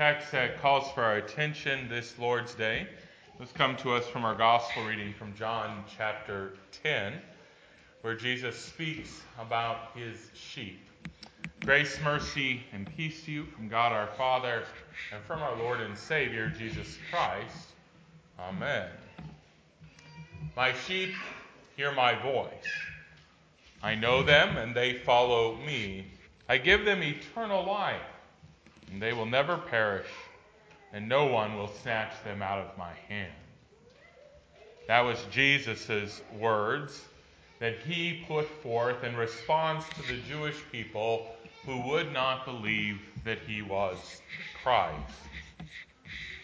text that calls for our attention this Lord's Day has come to us from our gospel reading from John chapter 10, where Jesus speaks about his sheep. Grace, mercy, and peace to you from God our Father and from our Lord and Savior Jesus Christ. Amen. My sheep hear my voice. I know them and they follow me. I give them eternal life and they will never perish, and no one will snatch them out of my hand. That was Jesus' words that he put forth in response to the Jewish people who would not believe that he was Christ.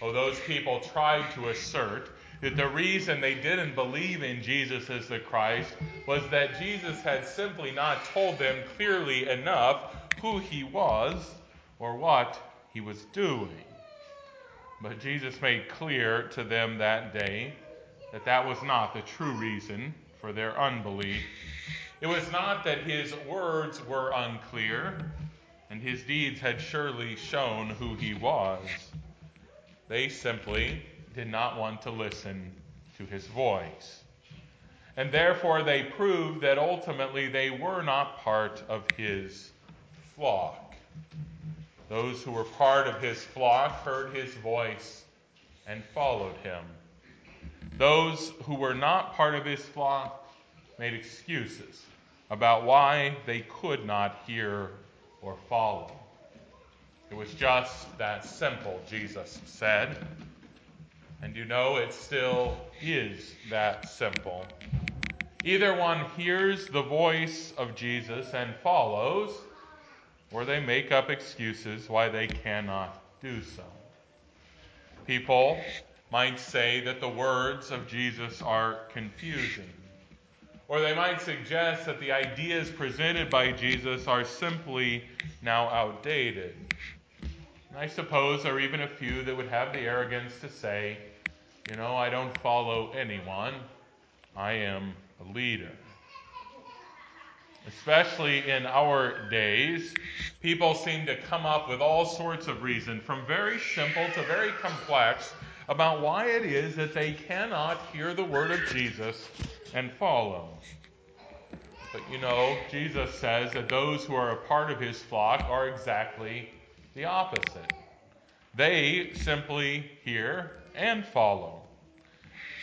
Oh, those people tried to assert that the reason they didn't believe in Jesus as the Christ was that Jesus had simply not told them clearly enough who he was or what he was doing. But Jesus made clear to them that day that that was not the true reason for their unbelief. It was not that his words were unclear and his deeds had surely shown who he was. They simply did not want to listen to his voice. And therefore, they proved that ultimately they were not part of his flock. Those who were part of his flock heard his voice and followed him. Those who were not part of his flock made excuses about why they could not hear or follow. It was just that simple, Jesus said. And you know, it still is that simple. Either one hears the voice of Jesus and follows or they make up excuses why they cannot do so. People might say that the words of Jesus are confusing, or they might suggest that the ideas presented by Jesus are simply now outdated. I suppose there are even a few that would have the arrogance to say, you know, I don't follow anyone, I am a leader. Especially in our days, people seem to come up with all sorts of reasons, from very simple to very complex, about why it is that they cannot hear the word of Jesus and follow. But you know, Jesus says that those who are a part of his flock are exactly the opposite. They simply hear and follow.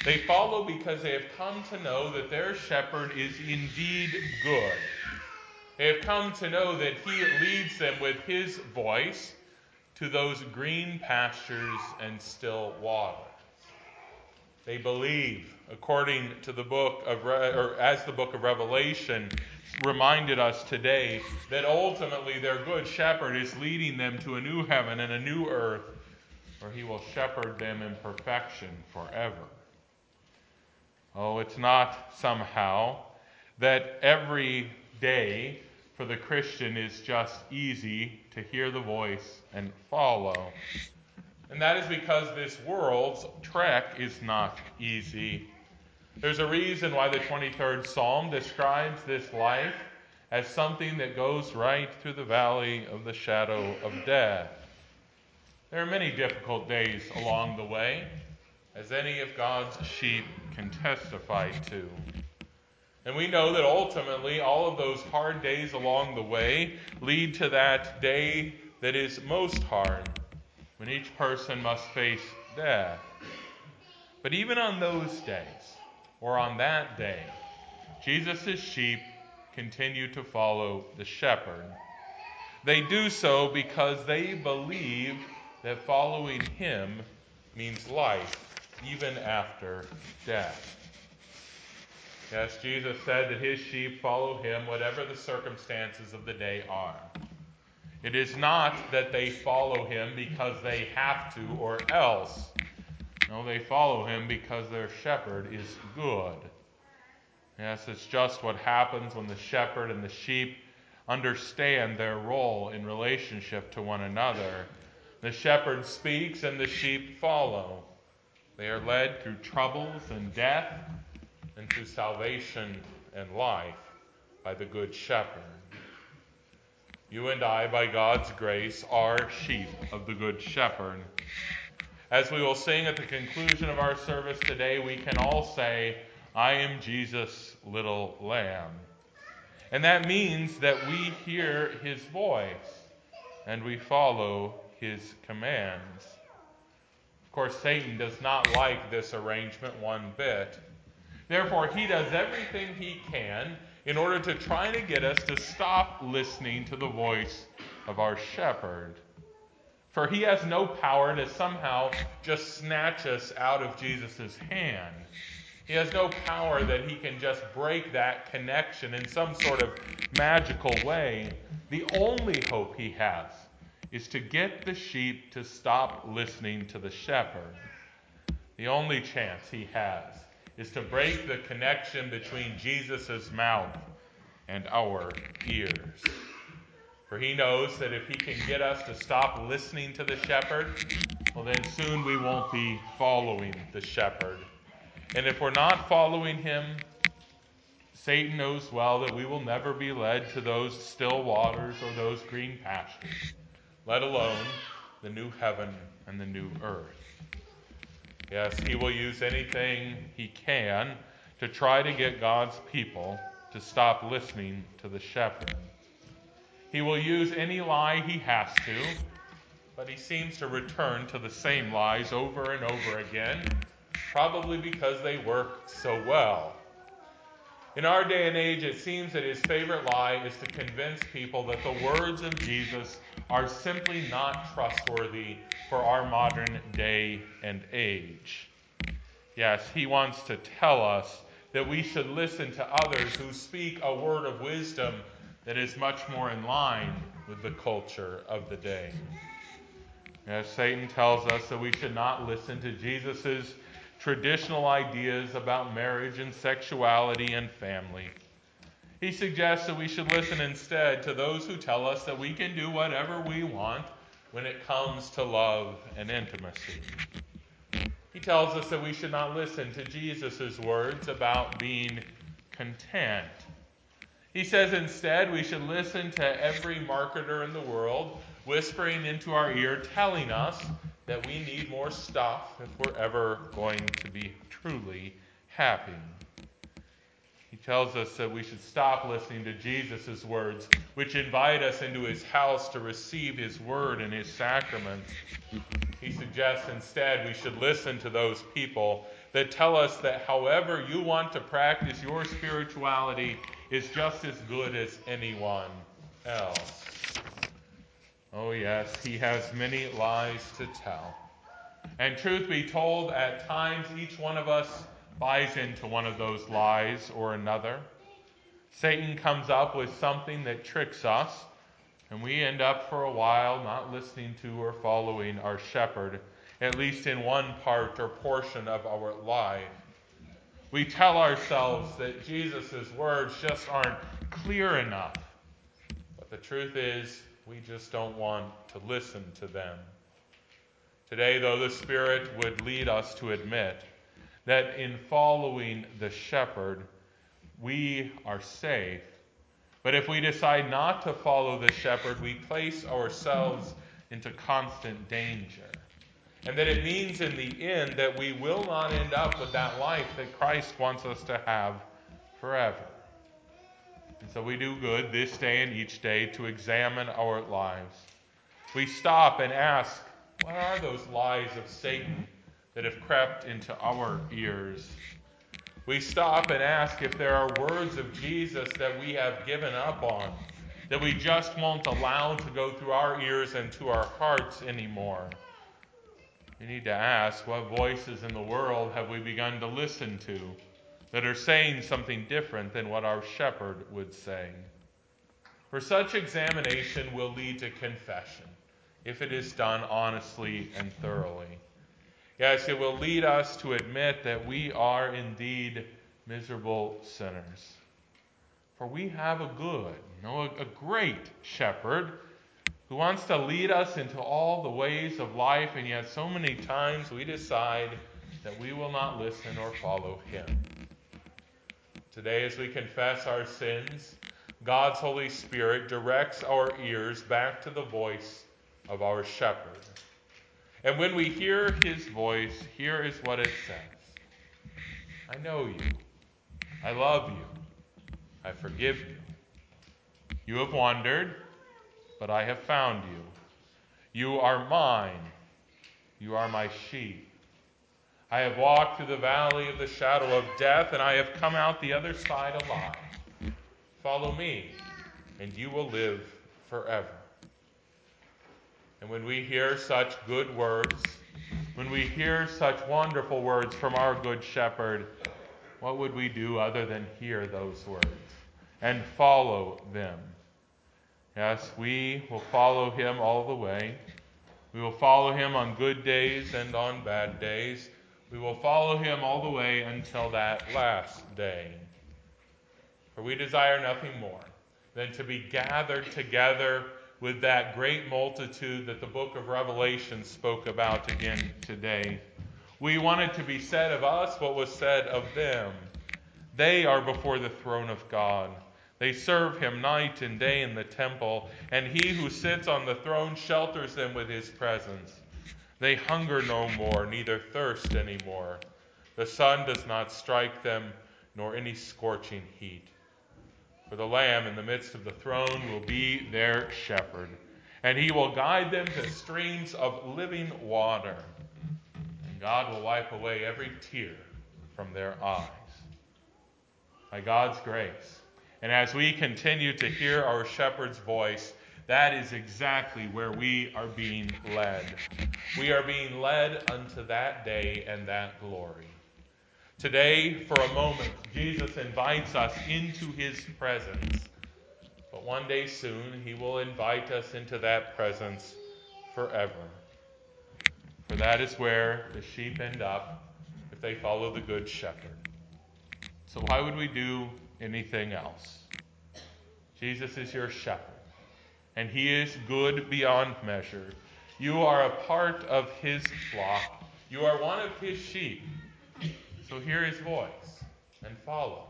They follow because they have come to know that their shepherd is indeed good. They have come to know that he leads them with his voice to those green pastures and still water. They believe, according to the book of, Re- or as the book of Revelation reminded us today, that ultimately their good shepherd is leading them to a new heaven and a new earth where he will shepherd them in perfection forever. Oh, it's not somehow that every day for the Christian is just easy to hear the voice and follow. And that is because this world's trek is not easy. There's a reason why the 23rd Psalm describes this life as something that goes right through the valley of the shadow of death. There are many difficult days along the way as any of God's sheep can testify to. And we know that ultimately all of those hard days along the way lead to that day that is most hard, when each person must face death. But even on those days, or on that day, Jesus' sheep continue to follow the shepherd. They do so because they believe that following him means life even after death. Yes, Jesus said that his sheep follow him whatever the circumstances of the day are. It is not that they follow him because they have to or else. No, they follow him because their shepherd is good. Yes, it's just what happens when the shepherd and the sheep understand their role in relationship to one another. The shepherd speaks and the sheep follow. They are led through troubles and death and through salvation and life by the Good Shepherd. You and I, by God's grace, are sheep of the Good Shepherd. As we will sing at the conclusion of our service today, we can all say, I am Jesus' little lamb. And that means that we hear his voice and we follow his commands. Of course, Satan does not like this arrangement one bit. Therefore, he does everything he can in order to try to get us to stop listening to the voice of our shepherd. For he has no power to somehow just snatch us out of Jesus' hand. He has no power that he can just break that connection in some sort of magical way. The only hope he has is to get the sheep to stop listening to the shepherd. The only chance he has is to break the connection between Jesus' mouth and our ears. For he knows that if he can get us to stop listening to the shepherd, well, then soon we won't be following the shepherd. And if we're not following him, Satan knows well that we will never be led to those still waters or those green pastures, let alone the new heaven and the new earth. Yes, he will use anything he can to try to get God's people to stop listening to the shepherd. He will use any lie he has to, but he seems to return to the same lies over and over again, probably because they work so well. In our day and age, it seems that his favorite lie is to convince people that the words of Jesus are simply not trustworthy for our modern day and age. Yes, he wants to tell us that we should listen to others who speak a word of wisdom that is much more in line with the culture of the day. As Satan tells us that we should not listen to Jesus' traditional ideas about marriage and sexuality and family. He suggests that we should listen instead to those who tell us that we can do whatever we want when it comes to love and intimacy. He tells us that we should not listen to Jesus' words about being content. He says instead we should listen to every marketer in the world whispering into our ear, telling us that we need more stuff if we're ever going to be truly happy. He tells us that we should stop listening to Jesus' words, which invite us into his house to receive his word and his sacraments. He suggests instead we should listen to those people that tell us that however you want to practice your spirituality is just as good as anyone else. Oh, yes, he has many lies to tell. And truth be told, at times each one of us buys into one of those lies or another. Satan comes up with something that tricks us, and we end up for a while not listening to or following our shepherd, at least in one part or portion of our life. We tell ourselves that Jesus' words just aren't clear enough. But the truth is, we just don't want to listen to them. Today, though, the Spirit would lead us to admit that in following the shepherd, we are safe. But if we decide not to follow the shepherd, we place ourselves into constant danger. And that it means in the end that we will not end up with that life that Christ wants us to have forever. And so we do good this day and each day to examine our lives. We stop and ask, what are those lies of Satan that have crept into our ears. We stop and ask if there are words of Jesus that we have given up on, that we just won't allow to go through our ears and to our hearts anymore. We need to ask what voices in the world have we begun to listen to that are saying something different than what our shepherd would say. For such examination will lead to confession if it is done honestly and thoroughly. Yes, it will lead us to admit that we are indeed miserable sinners. For we have a good, no, a great shepherd who wants to lead us into all the ways of life, and yet so many times we decide that we will not listen or follow him. Today, as we confess our sins, God's Holy Spirit directs our ears back to the voice of our shepherd. And when we hear his voice, here is what it says I know you. I love you. I forgive you. You have wandered, but I have found you. You are mine. You are my sheep. I have walked through the valley of the shadow of death, and I have come out the other side alive. Follow me, and you will live forever. And when we hear such good words, when we hear such wonderful words from our good shepherd, what would we do other than hear those words and follow them? Yes, we will follow him all the way. We will follow him on good days and on bad days. We will follow him all the way until that last day. For we desire nothing more than to be gathered together with that great multitude that the book of Revelation spoke about again today. We want it to be said of us what was said of them. They are before the throne of God. They serve him night and day in the temple, and he who sits on the throne shelters them with his presence. They hunger no more, neither thirst any more. The sun does not strike them, nor any scorching heat. For the Lamb in the midst of the throne will be their shepherd, and he will guide them to streams of living water. And God will wipe away every tear from their eyes. By God's grace, and as we continue to hear our shepherd's voice, that is exactly where we are being led. We are being led unto that day and that glory. Today, for a moment, Jesus invites us into his presence. But one day soon, he will invite us into that presence forever. For that is where the sheep end up if they follow the Good Shepherd. So, why would we do anything else? Jesus is your shepherd, and he is good beyond measure. You are a part of his flock, you are one of his sheep. So, hear his voice and follow.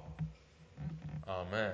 Amen.